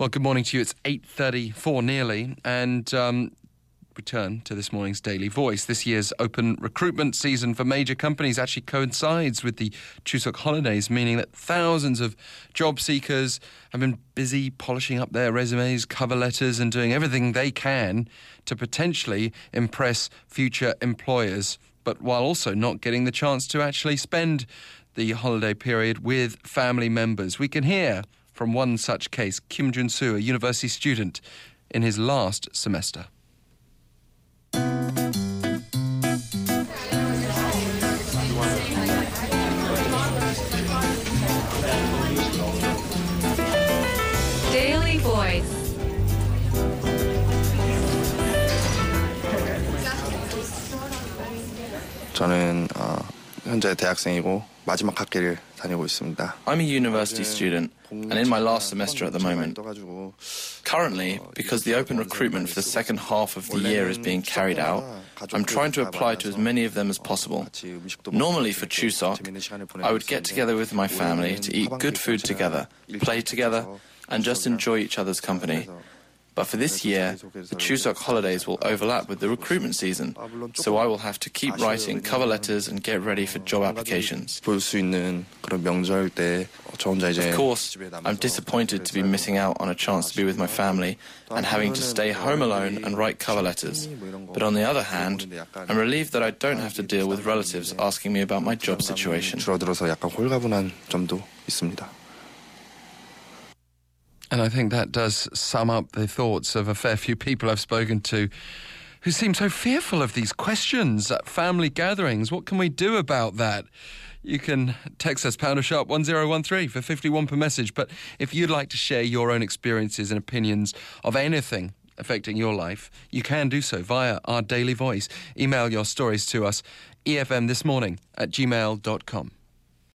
Well, good morning to you. It's 8.34 nearly, and um, return to this morning's Daily Voice. This year's open recruitment season for major companies actually coincides with the Chuseok holidays, meaning that thousands of job seekers have been busy polishing up their resumes, cover letters, and doing everything they can to potentially impress future employers, but while also not getting the chance to actually spend the holiday period with family members. We can hear from one such case, Kim Jun Soo, a university student in his last semester. Daily Voice. 저는 어, 현재 대학생이고 마지막 학기를 다니고 있습니다. I'm a university student and in my last semester at the moment. Currently, because the open recruitment for the second half of the year is being carried out, I'm trying to apply to as many of them as possible. Normally for Chuseok, I would get together with my family to eat good food together, play together, and just enjoy each other's company. But for this year, the Chuseok holidays will overlap with the recruitment season, so I will have to keep writing cover letters and get ready for job applications. 볼수 있는 그런 명절 때 저 혼자 이제 Of course, I'm disappointed to be missing out on a chance to be with my family and having to stay home alone and write cover letters. But on the other hand, I'm relieved that I don't have to deal with relatives asking me about my job situation. 줄어들어서 약간 홀가분한 점도 있습니다. And I think that does sum up the thoughts of a fair few people I've spoken to who seem so fearful of these questions at family gatherings. What can we do about that? You can text us pounder sharp 1013 for 51 per message. But if you'd like to share your own experiences and opinions of anything affecting your life, you can do so via our daily voice. Email your stories to us, efm this morning at gmail.com.